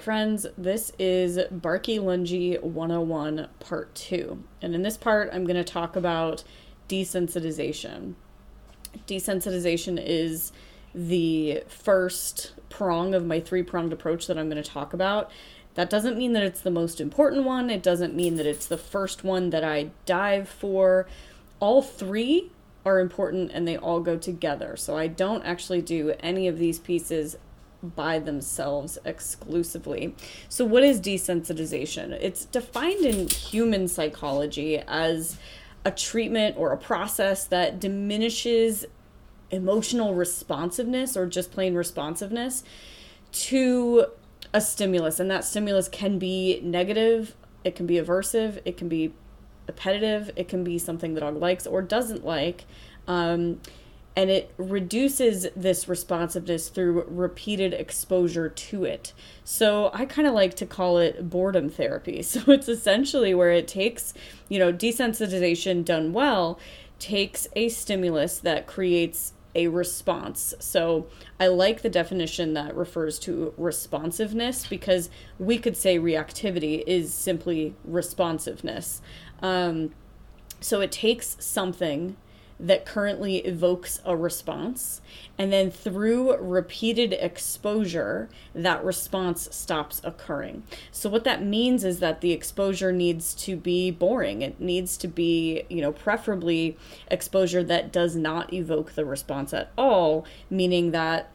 Right, friends, this is Barky Lungy 101 part two. And in this part, I'm going to talk about desensitization. Desensitization is the first prong of my three pronged approach that I'm going to talk about. That doesn't mean that it's the most important one, it doesn't mean that it's the first one that I dive for. All three are important and they all go together. So I don't actually do any of these pieces by themselves exclusively. So, what is desensitization? It's defined in human psychology as a treatment or a process that diminishes emotional responsiveness or just plain responsiveness to a stimulus. And that stimulus can be negative, it can be aversive, it can be appetitive, it can be something the dog likes or doesn't like. Um, and it reduces this responsiveness through repeated exposure to it. So I kind of like to call it boredom therapy. So it's essentially where it takes, you know, desensitization done well takes a stimulus that creates a response. So I like the definition that refers to responsiveness because we could say reactivity is simply responsiveness. Um, so it takes something that currently evokes a response. And then through repeated exposure, that response stops occurring. So, what that means is that the exposure needs to be boring. It needs to be, you know, preferably exposure that does not evoke the response at all, meaning that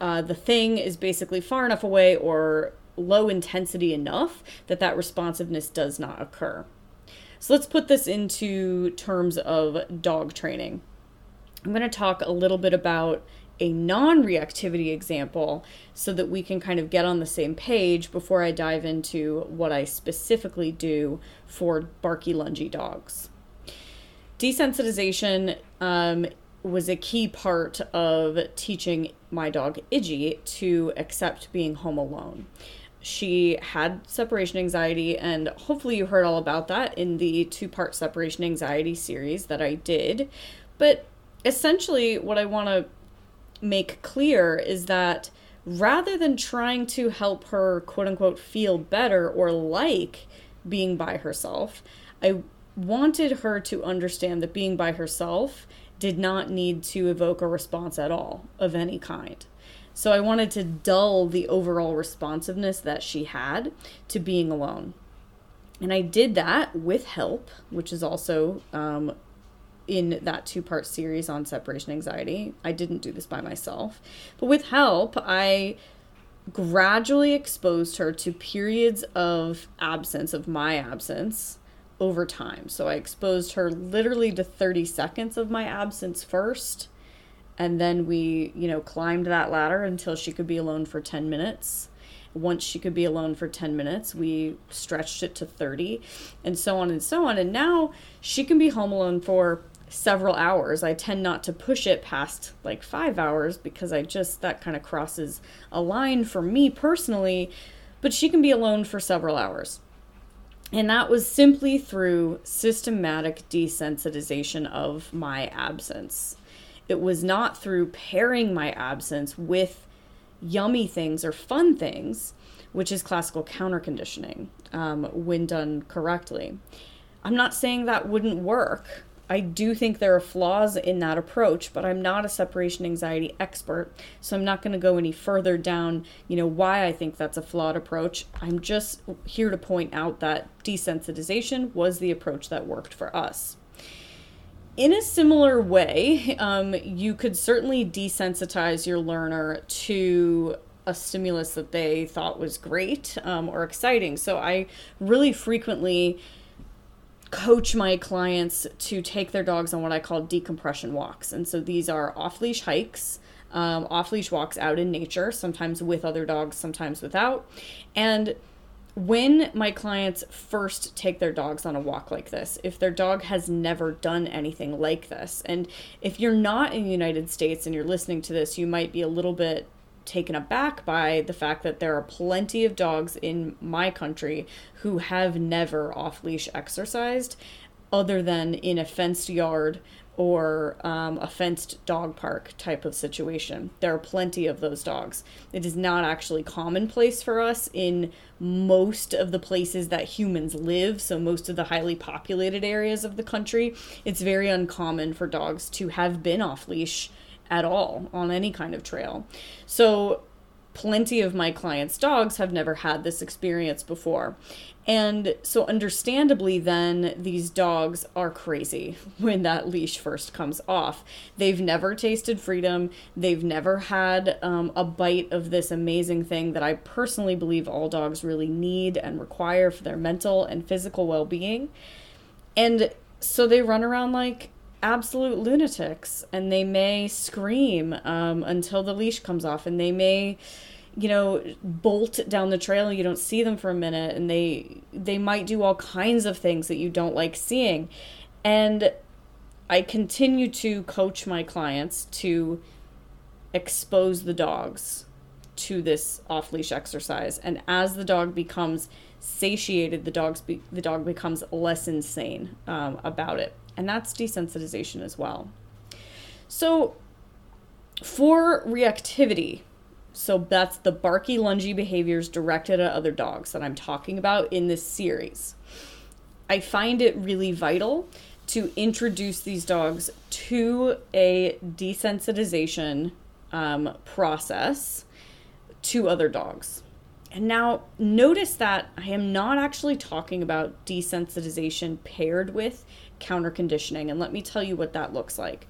uh, the thing is basically far enough away or low intensity enough that that responsiveness does not occur. So let's put this into terms of dog training. I'm going to talk a little bit about a non reactivity example so that we can kind of get on the same page before I dive into what I specifically do for barky, lungy dogs. Desensitization um, was a key part of teaching my dog Iggy to accept being home alone she had separation anxiety, and hopefully, you heard all about that in the two part separation anxiety series that I did. But essentially, what I want to make clear is that rather than trying to help her quote unquote feel better or like being by herself, I wanted her to understand that being by herself did not need to evoke a response at all of any kind. So I wanted to dull the overall responsiveness that she had to being alone. And I did that with help, which is also um, in that two part series on separation anxiety. I didn't do this by myself. But with help, I gradually exposed her to periods of absence, of my absence, over time. So I exposed her literally to 30 seconds of my absence first and then we you know climbed that ladder until she could be alone for 10 minutes. Once she could be alone for 10 minutes we stretched it to 30 and so on and so on. And now she can be home alone for several hours. I tend not to push it past like 5 hours because i just that kind of crosses a line for me personally but she can be alone for several hours. And that was simply through systematic desensitization of my absence it was not through pairing my absence with yummy things or fun things, which is classical counter conditioning um, when done correctly. I'm not saying that wouldn't work. I do think there are flaws in that approach, but I'm not a separation anxiety expert, so I'm not going to go any further down, you know, why I think that's a flawed approach. I'm just here to point out that desensitization was the approach that worked for us in a similar way, um, you could certainly desensitize your learner to a stimulus that they thought was great um, or exciting. So I really frequently coach my clients to take their dogs on what I call decompression walks. And so these are off leash hikes. um, off leash walks out in nature, sometimes with other dogs, sometimes without. And when my clients first take their dogs on a walk like this, if their dog has never done anything like this, and if you're not in the United States and you're listening to this, you might be a little bit taken aback by the fact that there are plenty of dogs in my country who have never off leash exercised other than in a fenced yard or um, a fenced dog park type of situation. There are plenty of those dogs. It is not actually commonplace for us in most of the places that humans live, so most of the highly populated areas of the country. It's very uncommon for dogs to have been off leash at all on any kind of trail. So plenty of my clients' dogs have never had this experience before. And so, understandably, then these dogs are crazy when that leash first comes off. They've never tasted freedom. They've never had um, a bite of this amazing thing that I personally believe all dogs really need and require for their mental and physical well being. And so they run around like absolute lunatics and they may scream um, until the leash comes off and they may you know bolt down the trail and you don't see them for a minute and they they might do all kinds of things that you don't like seeing. And i continue to coach my clients to expose the dogs to this off leash exercise. And as the dog becomes satiated the dog's be- the dog becomes less insane um, about it and that's desensitization as well so for reactivity so that's the barky, lungy behaviors directed at other dogs that I'm talking about in this series. I find it really vital to introduce these dogs to a desensitization um, process to other dogs. And now notice that I am not actually talking about desensitization paired with counter conditioning. And let me tell you what that looks like.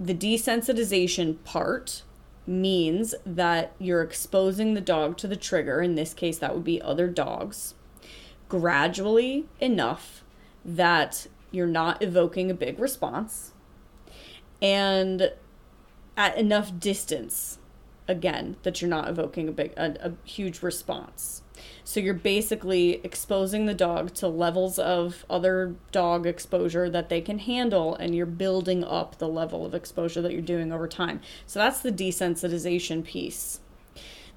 The desensitization part means that you're exposing the dog to the trigger. In this case, that would be other dogs, gradually enough that you're not evoking a big response and at enough distance again that you're not evoking a big a, a huge response so you're basically exposing the dog to levels of other dog exposure that they can handle, and you're building up the level of exposure that you're doing over time. So that's the desensitization piece.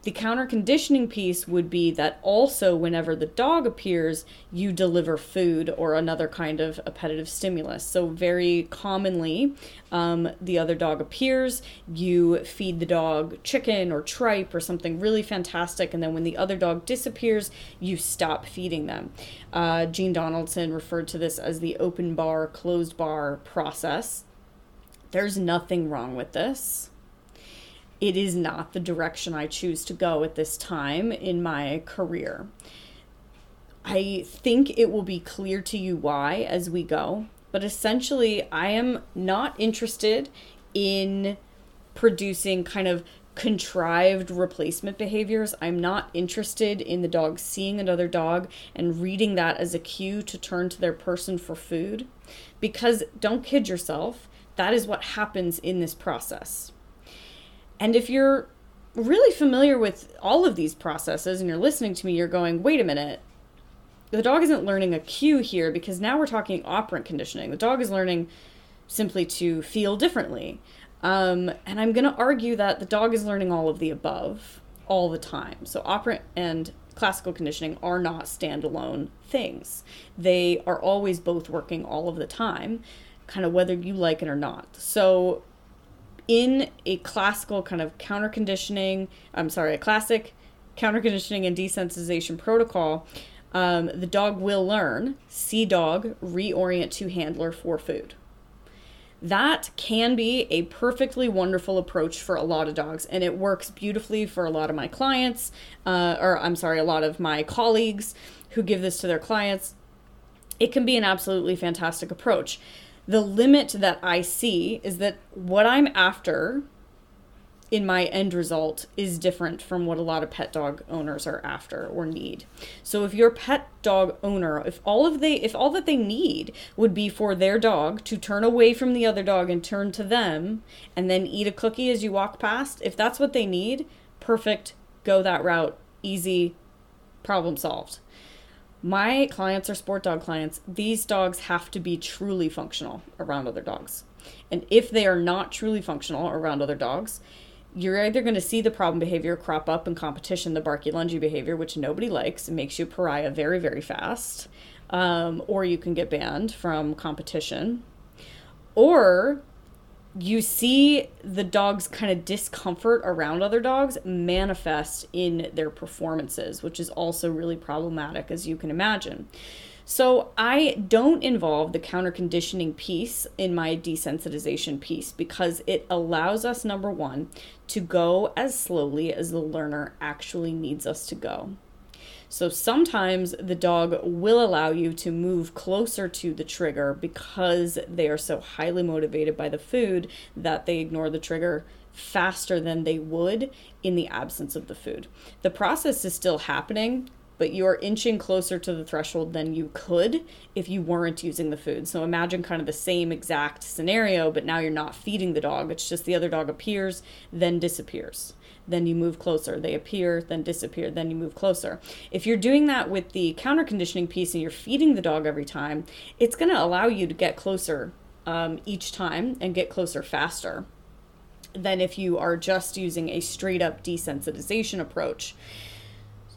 The counter conditioning piece would be that also, whenever the dog appears, you deliver food or another kind of appetitive stimulus. So, very commonly, um, the other dog appears, you feed the dog chicken or tripe or something really fantastic, and then when the other dog disappears, you stop feeding them. Uh, Jean Donaldson referred to this as the open bar, closed bar process. There's nothing wrong with this it is not the direction I choose to go at this time in my career. I think it will be clear to you why as we go, but essentially, I am not interested in producing kind of contrived replacement behaviors. I'm not interested in the dog seeing another dog and reading that as a cue to turn to their person for food. Because don't kid yourself, that is what happens in this process. And if you're really familiar with all of these processes and you're listening to me, you're going, wait a minute. The dog isn't learning a cue here because now we're talking operant conditioning. The dog is learning simply to feel differently. Um, and I'm going to argue that the dog is learning all of the above all the time. So, operant and classical conditioning are not standalone things, they are always both working all of the time, kind of whether you like it or not. So, in a classical kind of counter conditioning, I'm sorry, a classic counter conditioning and desensitization protocol, um, the dog will learn see dog, reorient to handler for food. That can be a perfectly wonderful approach for a lot of dogs, and it works beautifully for a lot of my clients, uh, or I'm sorry, a lot of my colleagues who give this to their clients. It can be an absolutely fantastic approach the limit that I see is that what I'm after in my end result is different from what a lot of pet dog owners are after or need. So if your pet dog owner, if all of they if all that they need would be for their dog to turn away from the other dog and turn to them and then eat a cookie as you walk past, if that's what they need, perfect, go that route, easy, problem solved. My clients are sport dog clients. These dogs have to be truly functional around other dogs. And if they are not truly functional around other dogs, you're either going to see the problem behavior crop up in competition, the barky lungy behavior, which nobody likes and makes you pariah very, very fast, um, or you can get banned from competition, or you see the dog's kind of discomfort around other dogs manifest in their performances, which is also really problematic, as you can imagine. So I don't involve the counter conditioning piece in my desensitization piece because it allows us, number one, to go as slowly as the learner actually needs us to go. So sometimes the dog will allow you to move closer to the trigger because they are so highly motivated by the food that they ignore the trigger faster than they would in the absence of the food. The process is still happening, but you're inching closer to the threshold than you could if you weren't using the food. So imagine kind of the same exact scenario, but now you're not feeding the dog. It's just the other dog appears, then disappears. Then you move closer. They appear, then disappear, then you move closer. If you're doing that with the counter conditioning piece and you're feeding the dog every time, it's going to allow you to get closer um, each time and get closer faster than if you are just using a straight up desensitization approach.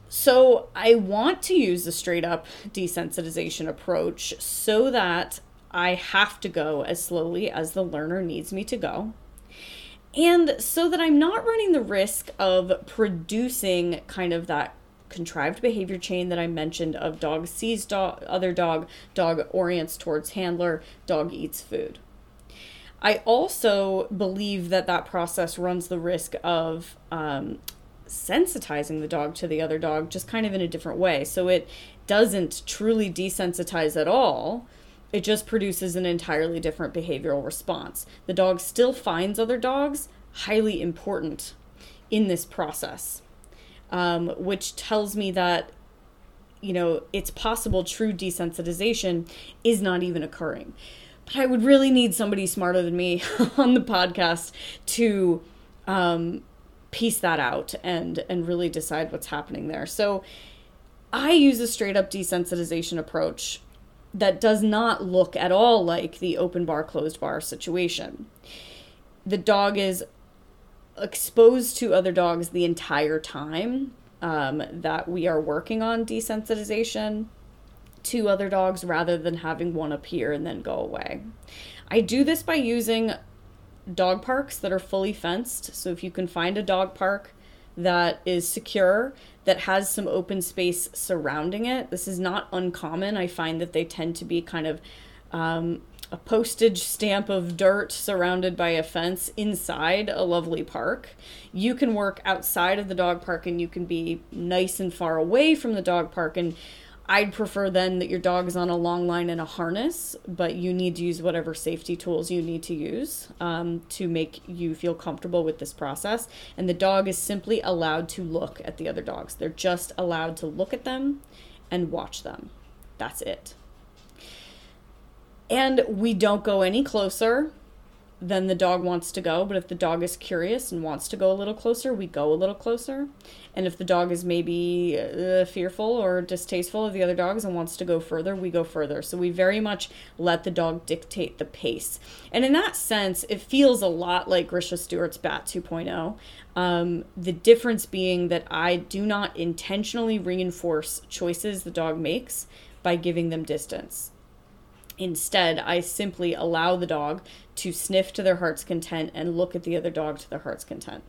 So I want to use the straight up desensitization approach so that I have to go as slowly as the learner needs me to go. And so that I'm not running the risk of producing kind of that contrived behavior chain that I mentioned of dog sees dog, other dog, dog orients towards handler, dog eats food. I also believe that that process runs the risk of um, sensitizing the dog to the other dog just kind of in a different way. So it doesn't truly desensitize at all. It just produces an entirely different behavioral response. The dog still finds other dogs highly important in this process, um, which tells me that, you know, it's possible true desensitization is not even occurring. But I would really need somebody smarter than me on the podcast to um, piece that out and and really decide what's happening there. So I use a straight up desensitization approach that does not look at all like the open bar closed bar situation. The dog is exposed to other dogs the entire time um, that we are working on desensitization to other dogs rather than having one appear and then go away. I do this by using dog parks that are fully fenced. So if you can find a dog park that is secure, that has some open space surrounding it, this is not uncommon. I find that they tend to be kind of um, a postage stamp of dirt surrounded by a fence inside a lovely park. You can work outside of the dog park and you can be nice and far away from the dog park and I'd prefer then that your dog is on a long line and a harness, but you need to use whatever safety tools you need to use um, to make you feel comfortable with this process. And the dog is simply allowed to look at the other dogs. They're just allowed to look at them and watch them. That's it. And we don't go any closer than the dog wants to go. But if the dog is curious and wants to go a little closer, we go a little closer. And if the dog is maybe uh, fearful or distasteful of the other dogs and wants to go further, we go further. So we very much let the dog dictate the pace. And in that sense, it feels a lot like Grisha Stewart's Bat 2.0. Um, the difference being that I do not intentionally reinforce choices the dog makes by giving them distance. Instead, I simply allow the dog to sniff to their heart's content and look at the other dog to their heart's content.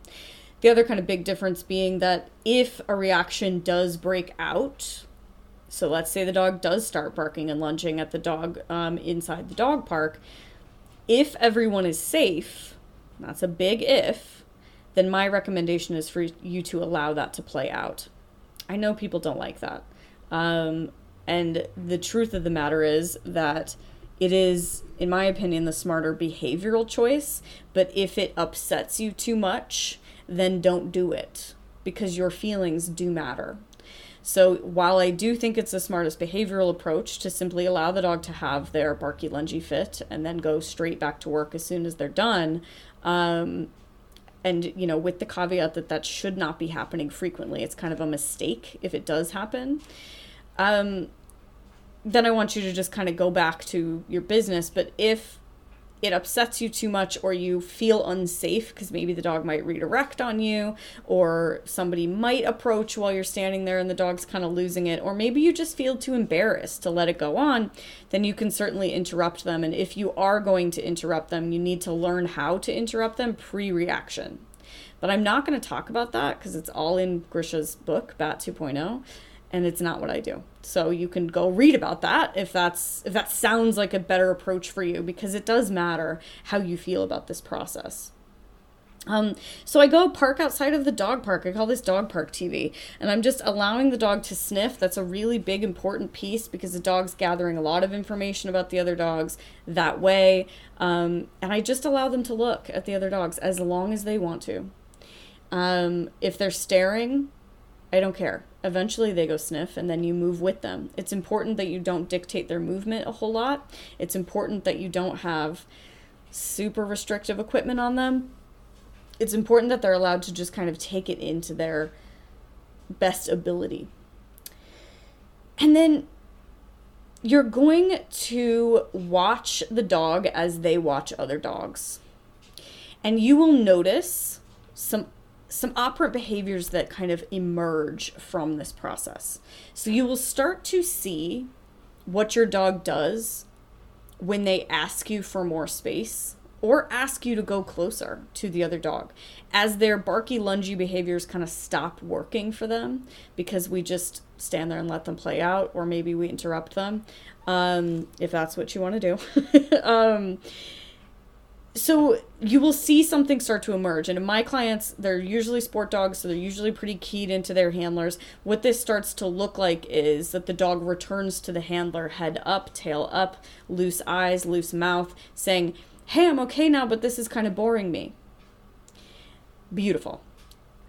The other kind of big difference being that if a reaction does break out, so let's say the dog does start barking and lunging at the dog um, inside the dog park, if everyone is safe, that's a big if, then my recommendation is for you to allow that to play out. I know people don't like that. Um, and the truth of the matter is that it is, in my opinion, the smarter behavioral choice. But if it upsets you too much, then don't do it because your feelings do matter. So while I do think it's the smartest behavioral approach to simply allow the dog to have their barky lungy fit and then go straight back to work as soon as they're done, um, and you know with the caveat that that should not be happening frequently, it's kind of a mistake if it does happen. Um, then I want you to just kind of go back to your business. But if it upsets you too much or you feel unsafe because maybe the dog might redirect on you or somebody might approach while you're standing there and the dog's kind of losing it or maybe you just feel too embarrassed to let it go on then you can certainly interrupt them and if you are going to interrupt them you need to learn how to interrupt them pre-reaction but i'm not going to talk about that because it's all in grisha's book bat 2.0 and it's not what I do. So you can go read about that if that's if that sounds like a better approach for you because it does matter how you feel about this process. Um, so I go park outside of the dog park. I call this dog park TV, and I'm just allowing the dog to sniff. That's a really big important piece because the dog's gathering a lot of information about the other dogs that way. Um, and I just allow them to look at the other dogs as long as they want to. Um, if they're staring, I don't care. Eventually they go sniff and then you move with them. It's important that you don't dictate their movement a whole lot. It's important that you don't have super restrictive equipment on them. It's important that they're allowed to just kind of take it into their best ability. And then you're going to watch the dog as they watch other dogs. And you will notice some some operant behaviors that kind of emerge from this process. So you will start to see what your dog does when they ask you for more space or ask you to go closer to the other dog as their barky lungy behaviors kind of stop working for them because we just stand there and let them play out or maybe we interrupt them um, if that's what you want to do um, so you will see something start to emerge and in my clients they're usually sport dogs so they're usually pretty keyed into their handlers what this starts to look like is that the dog returns to the handler head up tail up loose eyes loose mouth saying hey i'm okay now but this is kind of boring me beautiful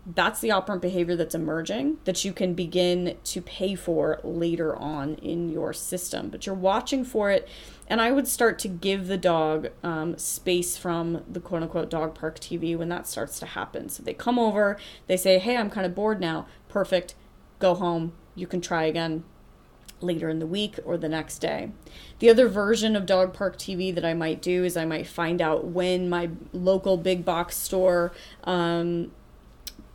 that's the operant behavior that's emerging that you can begin to pay for later on in your system. But you're watching for it, and I would start to give the dog um, space from the quote unquote dog park TV when that starts to happen. So they come over, they say, Hey, I'm kind of bored now. Perfect. Go home. You can try again later in the week or the next day. The other version of dog park TV that I might do is I might find out when my local big box store um,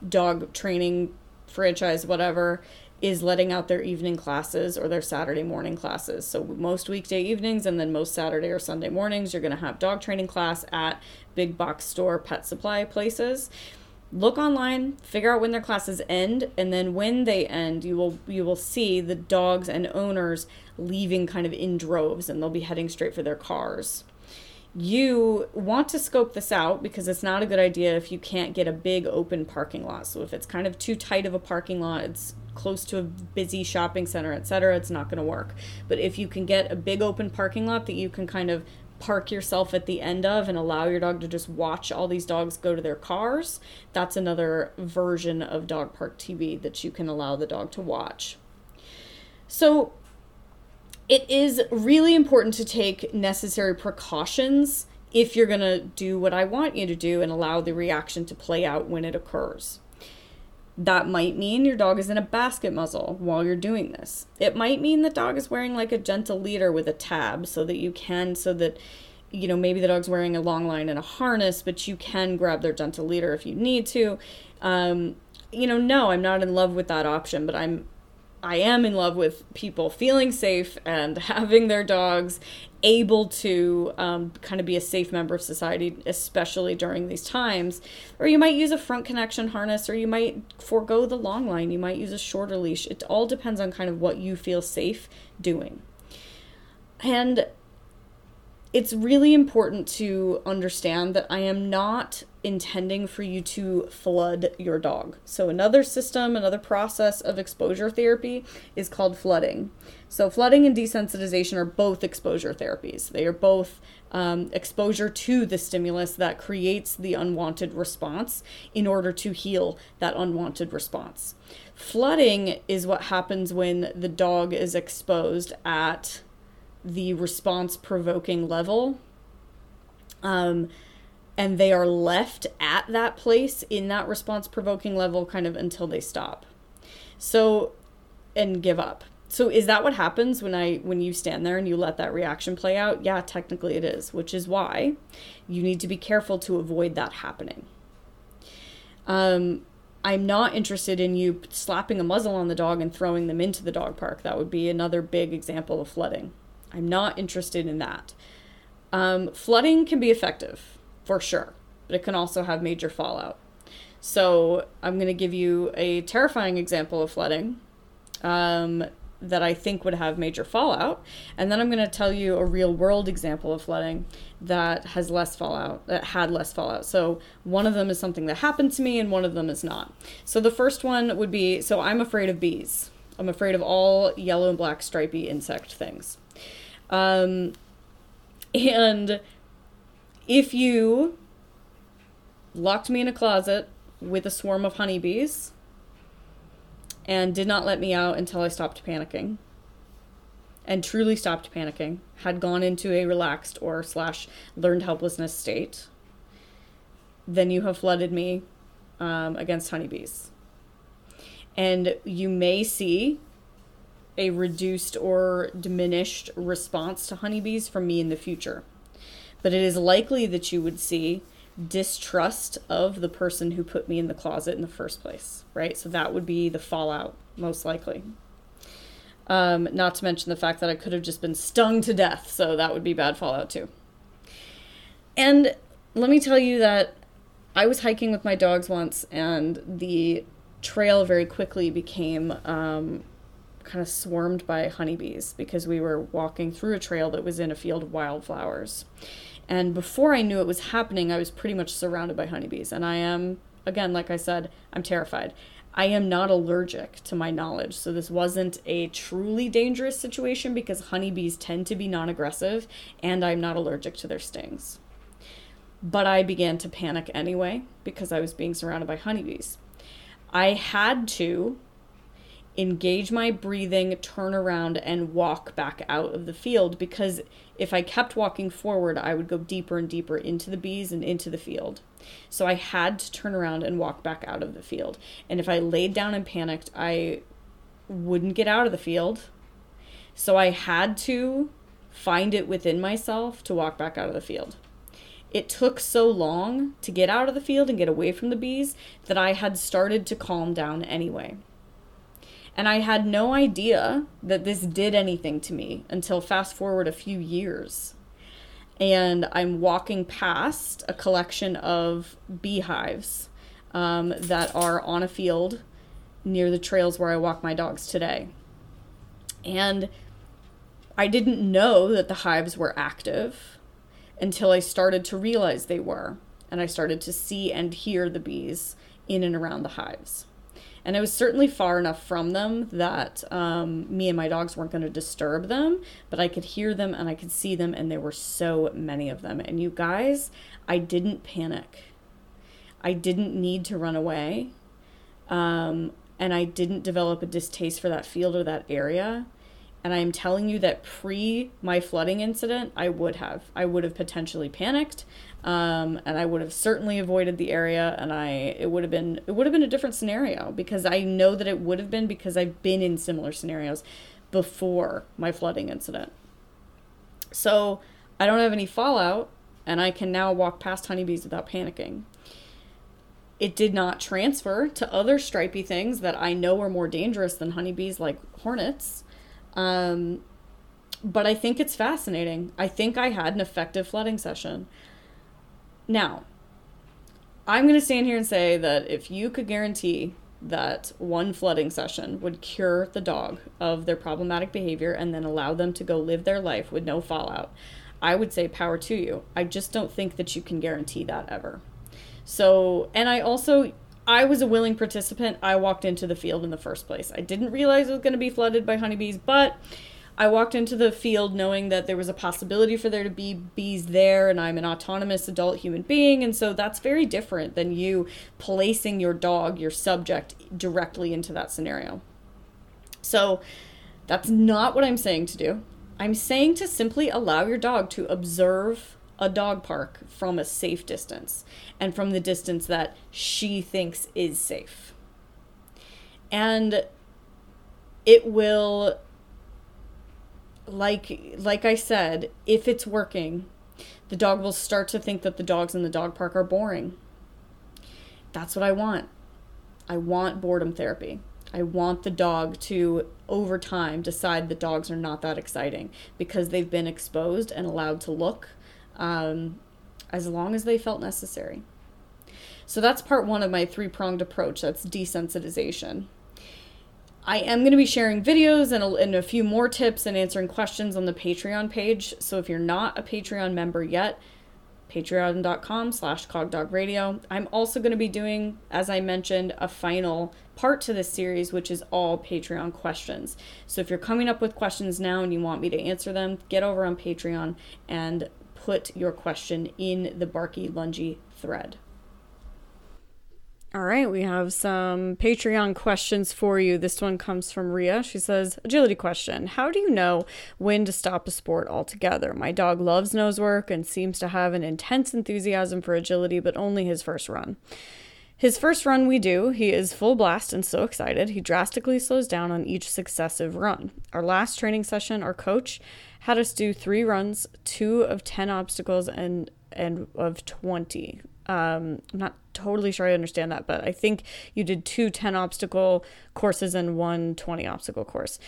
dog training franchise, whatever, is letting out their evening classes or their Saturday morning classes. So most weekday evenings and then most Saturday or Sunday mornings, you're going to have dog training class at big box store pet supply places. Look online, figure out when their classes end, and then when they end, you will you will see the dogs and owners leaving kind of in droves and they'll be heading straight for their cars you want to scope this out because it's not a good idea if you can't get a big open parking lot. So if it's kind of too tight of a parking lot, it's close to a busy shopping center, etc., it's not going to work. But if you can get a big open parking lot that you can kind of park yourself at the end of and allow your dog to just watch all these dogs go to their cars, that's another version of dog park TV that you can allow the dog to watch. So it is really important to take necessary precautions if you're going to do what I want you to do and allow the reaction to play out when it occurs. That might mean your dog is in a basket muzzle while you're doing this. It might mean the dog is wearing like a gentle leader with a tab so that you can, so that, you know, maybe the dog's wearing a long line and a harness, but you can grab their gentle leader if you need to. Um, you know, no, I'm not in love with that option, but I'm I am in love with people feeling safe and having their dogs able to um, kind of be a safe member of society, especially during these times. Or you might use a front connection harness, or you might forego the long line. You might use a shorter leash. It all depends on kind of what you feel safe doing. And it's really important to understand that I am not intending for you to flood your dog. So, another system, another process of exposure therapy is called flooding. So, flooding and desensitization are both exposure therapies. They are both um, exposure to the stimulus that creates the unwanted response in order to heal that unwanted response. Flooding is what happens when the dog is exposed at the response provoking level. Um, and they are left at that place in that response provoking level kind of until they stop. So, and give up. So is that what happens when I when you stand there and you let that reaction play out? Yeah, technically it is, which is why you need to be careful to avoid that happening. Um, I'm not interested in you slapping a muzzle on the dog and throwing them into the dog park. That would be another big example of flooding. I'm not interested in that. Um, flooding can be effective, for sure, but it can also have major fallout. So I'm going to give you a terrifying example of flooding um, that I think would have major fallout. And then I'm going to tell you a real world example of flooding that has less fallout, that had less fallout. So one of them is something that happened to me, and one of them is not. So the first one would be so I'm afraid of bees. I'm afraid of all yellow and black stripy insect things. Um, and if you locked me in a closet with a swarm of honeybees and did not let me out until I stopped panicking and truly stopped panicking, had gone into a relaxed or slash learned helplessness state, then you have flooded me um, against honeybees. And you may see a reduced or diminished response to honeybees from me in the future. But it is likely that you would see distrust of the person who put me in the closet in the first place, right? So that would be the fallout, most likely. Um, not to mention the fact that I could have just been stung to death, so that would be bad fallout too. And let me tell you that I was hiking with my dogs once, and the trail very quickly became um, kind of swarmed by honeybees because we were walking through a trail that was in a field of wildflowers. And before I knew it was happening, I was pretty much surrounded by honeybees. And I am, again, like I said, I'm terrified. I am not allergic to my knowledge. So this wasn't a truly dangerous situation because honeybees tend to be non aggressive and I'm not allergic to their stings. But I began to panic anyway because I was being surrounded by honeybees. I had to engage my breathing, turn around, and walk back out of the field because if I kept walking forward, I would go deeper and deeper into the bees and into the field. So I had to turn around and walk back out of the field. And if I laid down and panicked, I wouldn't get out of the field. So I had to find it within myself to walk back out of the field. It took so long to get out of the field and get away from the bees that I had started to calm down anyway. And I had no idea that this did anything to me until fast forward a few years. And I'm walking past a collection of beehives um, that are on a field near the trails where I walk my dogs today. And I didn't know that the hives were active until I started to realize they were. And I started to see and hear the bees in and around the hives and I was certainly far enough from them that um, me and my dogs weren't going to disturb them, but I could hear them and I could see them, and there were so many of them. And you guys, I didn't panic. I didn't need to run away. Um, and I didn't develop a distaste for that field or that area. And I am telling you that pre my flooding incident, I would have. I would have potentially panicked um, and I would have certainly avoided the area, and I it would have been it would have been a different scenario because I know that it would have been because I've been in similar scenarios before my flooding incident. So I don't have any fallout, and I can now walk past honeybees without panicking. It did not transfer to other stripy things that I know are more dangerous than honeybees, like hornets. Um, but I think it's fascinating. I think I had an effective flooding session. Now, I'm going to stand here and say that if you could guarantee that one flooding session would cure the dog of their problematic behavior and then allow them to go live their life with no fallout, I would say power to you. I just don't think that you can guarantee that ever. So, and I also, I was a willing participant. I walked into the field in the first place. I didn't realize it was going to be flooded by honeybees, but I walked into the field knowing that there was a possibility for there to be bees there, and I'm an autonomous adult human being, and so that's very different than you placing your dog, your subject, directly into that scenario. So that's not what I'm saying to do. I'm saying to simply allow your dog to observe a dog park from a safe distance and from the distance that she thinks is safe. And it will like like I said, if it's working, the dog will start to think that the dogs in the dog park are boring. That's what I want. I want boredom therapy. I want the dog to, over time, decide that dogs are not that exciting because they've been exposed and allowed to look um, as long as they felt necessary. So that's part one of my three pronged approach that's desensitization. I am going to be sharing videos and a, and a few more tips and answering questions on the Patreon page. So if you're not a Patreon member yet, patreon.com slash cogdogradio. I'm also going to be doing, as I mentioned, a final part to this series, which is all Patreon questions. So if you're coming up with questions now and you want me to answer them, get over on Patreon and put your question in the Barky Lungy thread. All right, we have some Patreon questions for you. This one comes from Ria. She says, Agility question How do you know when to stop a sport altogether? My dog loves nose work and seems to have an intense enthusiasm for agility, but only his first run. His first run we do, he is full blast and so excited, he drastically slows down on each successive run. Our last training session, our coach had us do three runs, two of 10 obstacles, and and of 20 um, I'm not totally sure I understand that, but I think you did two 10 obstacle courses and one 20 obstacle course.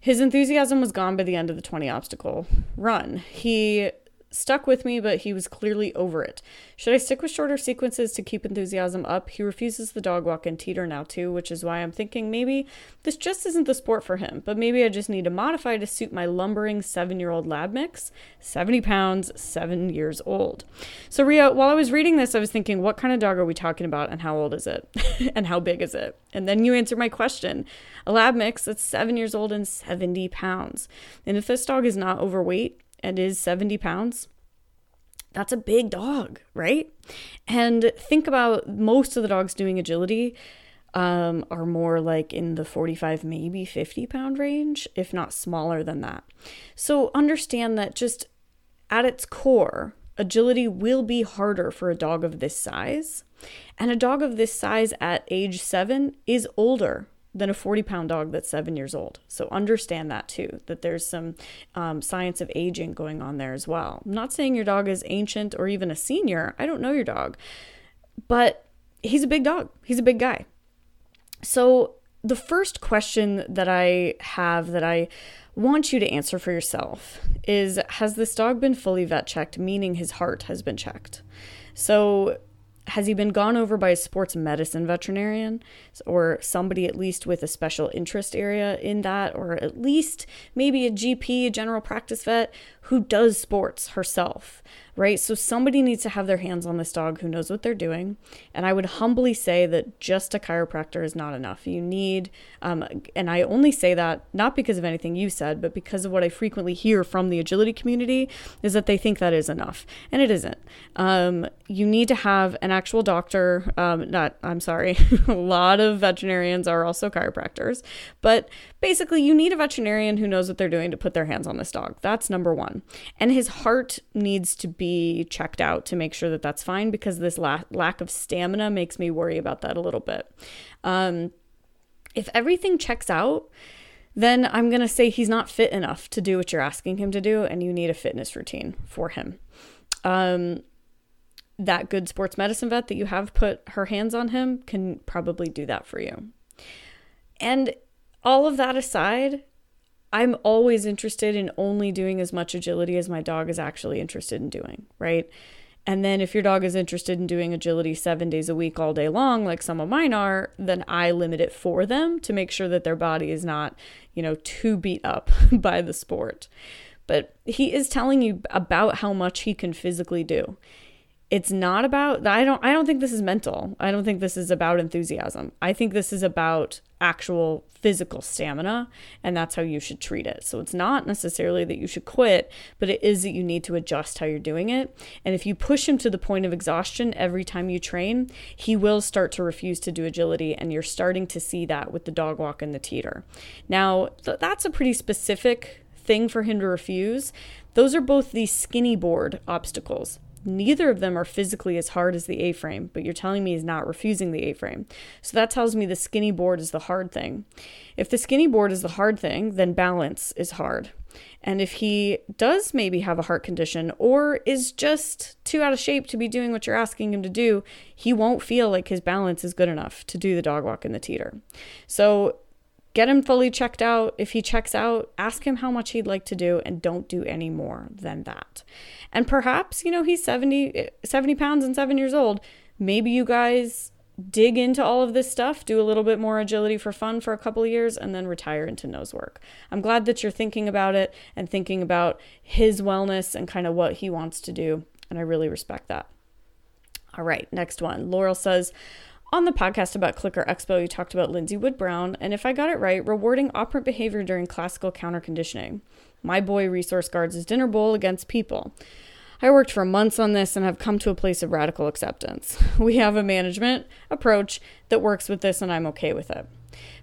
His enthusiasm was gone by the end of the 20 obstacle run. He stuck with me, but he was clearly over it. Should I stick with shorter sequences to keep enthusiasm up? He refuses the dog walk and teeter now too, which is why I'm thinking maybe this just isn't the sport for him, but maybe I just need to modify to suit my lumbering seven year old lab mix, 70 pounds, seven years old. So, Ria, while I was reading this, I was thinking, what kind of dog are we talking about and how old is it? and how big is it? And then you answered my question. A lab mix that's seven years old and 70 pounds. And if this dog is not overweight, and is 70 pounds, that's a big dog, right? And think about most of the dogs doing agility um, are more like in the 45, maybe 50 pound range, if not smaller than that. So understand that just at its core, agility will be harder for a dog of this size. And a dog of this size at age seven is older than a 40 pound dog that's seven years old. So understand that too, that there's some um, science of aging going on there as well. I'm not saying your dog is ancient or even a senior. I don't know your dog, but he's a big dog, he's a big guy. So the first question that I have that I want you to answer for yourself is Has this dog been fully vet checked, meaning his heart has been checked? So has he been gone over by a sports medicine veterinarian or somebody at least with a special interest area in that or at least maybe a GP, a general practice vet who does sports herself? right? So somebody needs to have their hands on this dog who knows what they're doing. And I would humbly say that just a chiropractor is not enough. You need, um, and I only say that not because of anything you said, but because of what I frequently hear from the agility community is that they think that is enough. And it isn't. Um, you need to have an actual doctor. Um, not, I'm sorry, a lot of veterinarians are also chiropractors, but basically you need a veterinarian who knows what they're doing to put their hands on this dog. That's number one. And his heart needs to be be checked out to make sure that that's fine because this la- lack of stamina makes me worry about that a little bit. Um, if everything checks out, then I'm going to say he's not fit enough to do what you're asking him to do, and you need a fitness routine for him. Um, that good sports medicine vet that you have put her hands on him can probably do that for you. And all of that aside, I'm always interested in only doing as much agility as my dog is actually interested in doing, right? And then if your dog is interested in doing agility seven days a week, all day long, like some of mine are, then I limit it for them to make sure that their body is not, you know, too beat up by the sport. but he is telling you about how much he can physically do it's not about i don't i don't think this is mental i don't think this is about enthusiasm i think this is about actual physical stamina and that's how you should treat it. So it's not necessarily that you should quit but it is that you need to adjust how you're doing it. And if you push him to the point of exhaustion every time you train he will start to refuse to do agility and you're starting to see that with the dog walk and the teeter. Now th- that's a pretty specific thing for him to refuse. Those are both the skinny board obstacles Neither of them are physically as hard as the A frame, but you're telling me he's not refusing the A frame. So that tells me the skinny board is the hard thing. If the skinny board is the hard thing, then balance is hard. And if he does maybe have a heart condition or is just too out of shape to be doing what you're asking him to do, he won't feel like his balance is good enough to do the dog walk and the teeter. So get him fully checked out. If he checks out, ask him how much he'd like to do and don't do any more than that. And perhaps, you know, he's 70, 70 pounds and seven years old. Maybe you guys dig into all of this stuff, do a little bit more agility for fun for a couple years, and then retire into nose work. I'm glad that you're thinking about it and thinking about his wellness and kind of what he wants to do. And I really respect that. All right, next one. Laurel says, on the podcast about Clicker Expo, you talked about Lindsay Wood Brown, and if I got it right, rewarding operant behavior during classical counter conditioning. My boy resource guards his dinner bowl against people. I worked for months on this and have come to a place of radical acceptance. We have a management approach that works with this, and I'm okay with it.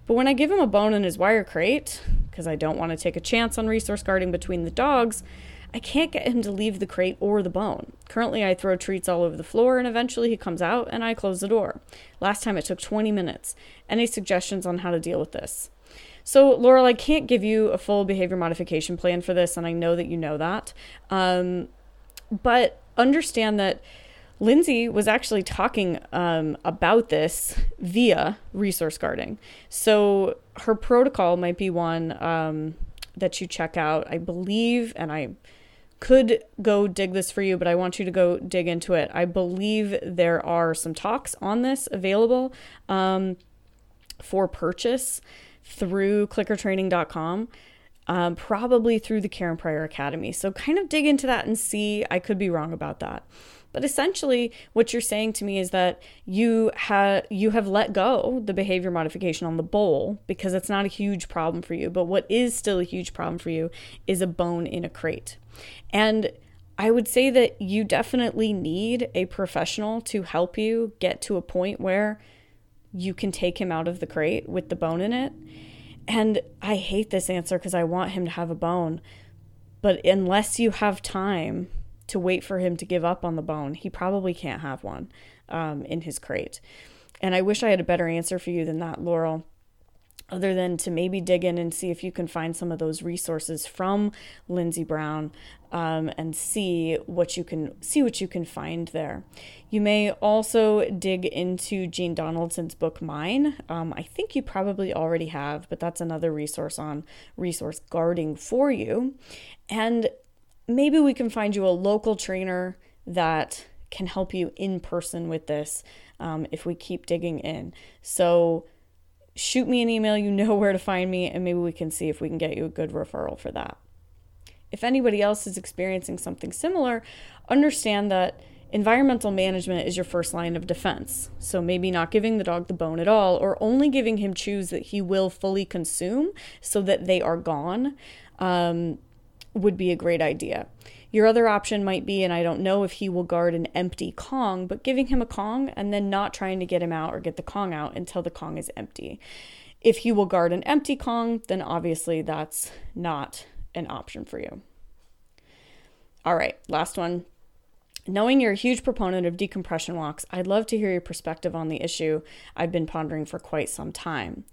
But when I give him a bone in his wire crate, because I don't want to take a chance on resource guarding between the dogs, I can't get him to leave the crate or the bone. Currently, I throw treats all over the floor, and eventually he comes out and I close the door. Last time it took 20 minutes. Any suggestions on how to deal with this? So, Laurel, I can't give you a full behavior modification plan for this, and I know that you know that. Um, but understand that Lindsay was actually talking um, about this via resource guarding. So, her protocol might be one um, that you check out, I believe, and I could go dig this for you, but I want you to go dig into it. I believe there are some talks on this available um, for purchase through clickertraining.com, um, probably through the Karen Pryor Academy. So kind of dig into that and see. I could be wrong about that. But essentially, what you're saying to me is that you have you have let go the behavior modification on the bowl because it's not a huge problem for you. But what is still a huge problem for you is a bone in a crate. And I would say that you definitely need a professional to help you get to a point where you can take him out of the crate with the bone in it. And I hate this answer because I want him to have a bone. But unless you have time to wait for him to give up on the bone, he probably can't have one um, in his crate. And I wish I had a better answer for you than that, Laurel other than to maybe dig in and see if you can find some of those resources from Lindsay Brown um, and see what you can see what you can find there. You may also dig into Jean Donaldson's book Mine. Um, I think you probably already have, but that's another resource on resource guarding for you. And maybe we can find you a local trainer that can help you in person with this um, if we keep digging in. So shoot me an email. You know where to find me, and maybe we can see if we can get you a good referral for that. If anybody else is experiencing something similar, understand that environmental management is your first line of defense. So maybe not giving the dog the bone at all, or only giving him chews that he will fully consume so that they are gone, um, would be a great idea. Your other option might be, and I don't know if he will guard an empty Kong, but giving him a Kong and then not trying to get him out or get the Kong out until the Kong is empty. If he will guard an empty Kong, then obviously that's not an option for you. All right, last one. Knowing you're a huge proponent of decompression walks, I'd love to hear your perspective on the issue I've been pondering for quite some time.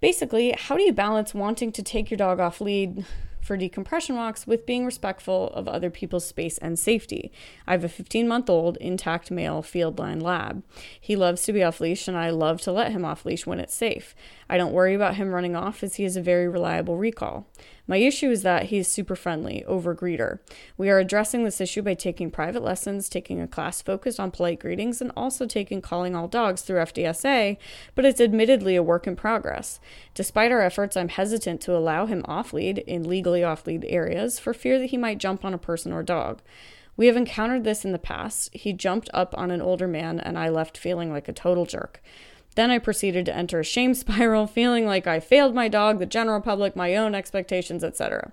Basically, how do you balance wanting to take your dog off lead for decompression walks with being respectful of other people's space and safety. I have a 15 month old intact male field line lab. He loves to be off leash, and I love to let him off leash when it's safe. I don't worry about him running off as he is a very reliable recall. My issue is that he is super friendly, over greeter. We are addressing this issue by taking private lessons, taking a class focused on polite greetings, and also taking calling all dogs through FDSA, but it's admittedly a work in progress. Despite our efforts, I'm hesitant to allow him off lead in legally off lead areas for fear that he might jump on a person or dog. We have encountered this in the past. He jumped up on an older man, and I left feeling like a total jerk. Then I proceeded to enter a shame spiral, feeling like I failed my dog, the general public, my own expectations, etc.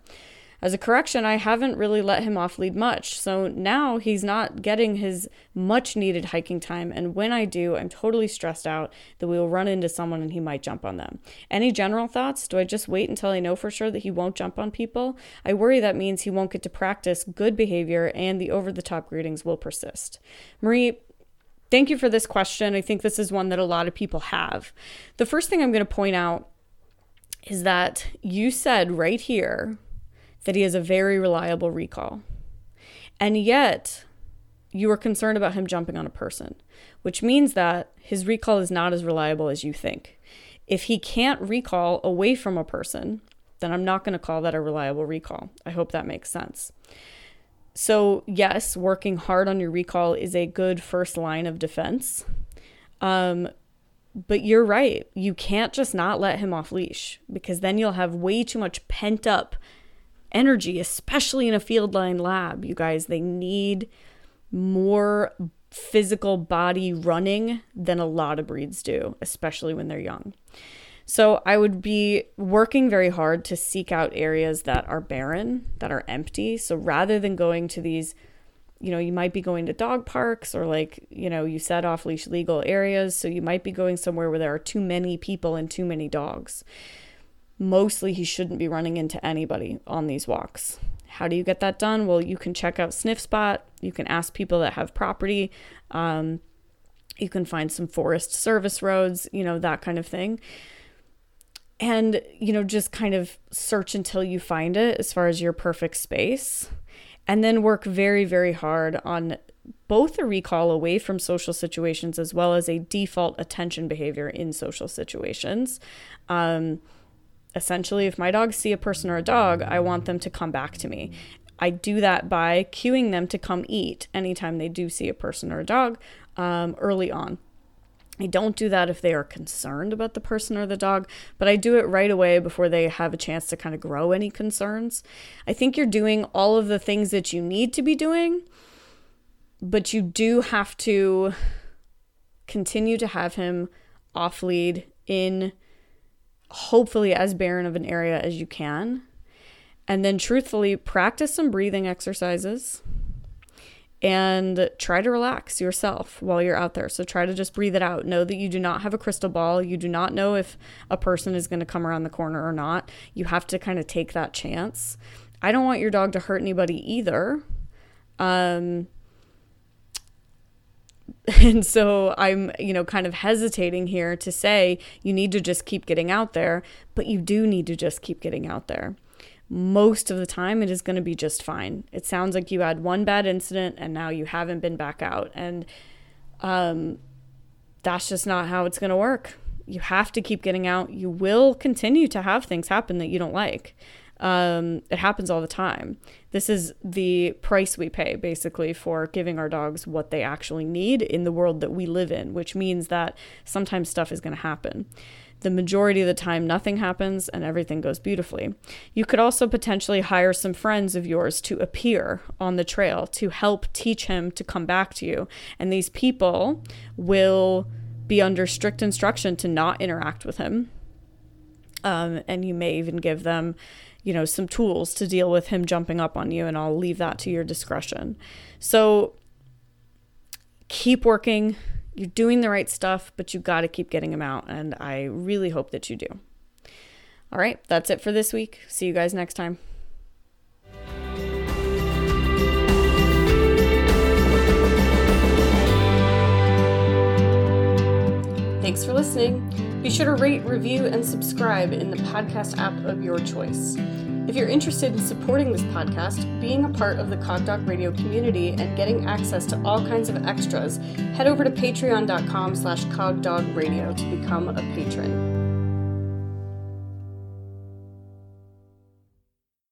As a correction, I haven't really let him off lead much, so now he's not getting his much needed hiking time, and when I do, I'm totally stressed out that we will run into someone and he might jump on them. Any general thoughts? Do I just wait until I know for sure that he won't jump on people? I worry that means he won't get to practice good behavior and the over the top greetings will persist. Marie, Thank you for this question. I think this is one that a lot of people have. The first thing I'm going to point out is that you said right here that he has a very reliable recall. And yet, you are concerned about him jumping on a person, which means that his recall is not as reliable as you think. If he can't recall away from a person, then I'm not going to call that a reliable recall. I hope that makes sense. So, yes, working hard on your recall is a good first line of defense. Um, but you're right. You can't just not let him off leash because then you'll have way too much pent up energy, especially in a field line lab. You guys, they need more physical body running than a lot of breeds do, especially when they're young. So I would be working very hard to seek out areas that are barren, that are empty. So rather than going to these, you know, you might be going to dog parks or like, you know, you said off leash legal areas. So you might be going somewhere where there are too many people and too many dogs. Mostly he shouldn't be running into anybody on these walks. How do you get that done? Well, you can check out Sniff Spot. You can ask people that have property. Um, you can find some forest service roads, you know, that kind of thing and you know just kind of search until you find it as far as your perfect space and then work very very hard on both a recall away from social situations as well as a default attention behavior in social situations. Um, essentially if my dogs see a person or a dog i want them to come back to me. I do that by cueing them to come eat anytime they do see a person or a dog um, early on I don't do that if they are concerned about the person or the dog, but I do it right away before they have a chance to kind of grow any concerns. I think you're doing all of the things that you need to be doing, but you do have to continue to have him off lead in hopefully as barren of an area as you can. And then truthfully, practice some breathing exercises and try to relax yourself while you're out there. So try to just breathe it out. Know that you do not have a crystal ball. You do not know if a person is going to come around the corner or not. You have to kind of take that chance. I don't want your dog to hurt anybody either. Um, and so I'm, you know, kind of hesitating here to say you need to just keep getting out there, but you do need to just keep getting out there most of the time it is going to be just fine. It sounds like you had one bad incident and now you haven't been back out. And um, that's just not how it's going to work. You have to keep getting out. You will continue to have things happen that you don't like. Um, it happens all the time. This is the price we pay basically for giving our dogs what they actually need in the world that we live in, which means that sometimes stuff is going to happen the majority of the time nothing happens and everything goes beautifully. You could also potentially hire some friends of yours to appear on the trail to help teach him to come back to you. And these people will be under strict instruction to not interact with him. Um, and you may even give them, you know, some tools to deal with him jumping up on you, and I'll leave that to your discretion. So keep working you're doing the right stuff, but you got to keep getting them out. And I really hope that you do. All right, that's it for this week. See you guys next time. Thanks for listening. Be sure to rate, review, and subscribe in the podcast app of your choice. If you're interested in supporting this podcast, being a part of the Cogdog Radio community, and getting access to all kinds of extras, head over to patreon.com slash cogdogradio to become a patron.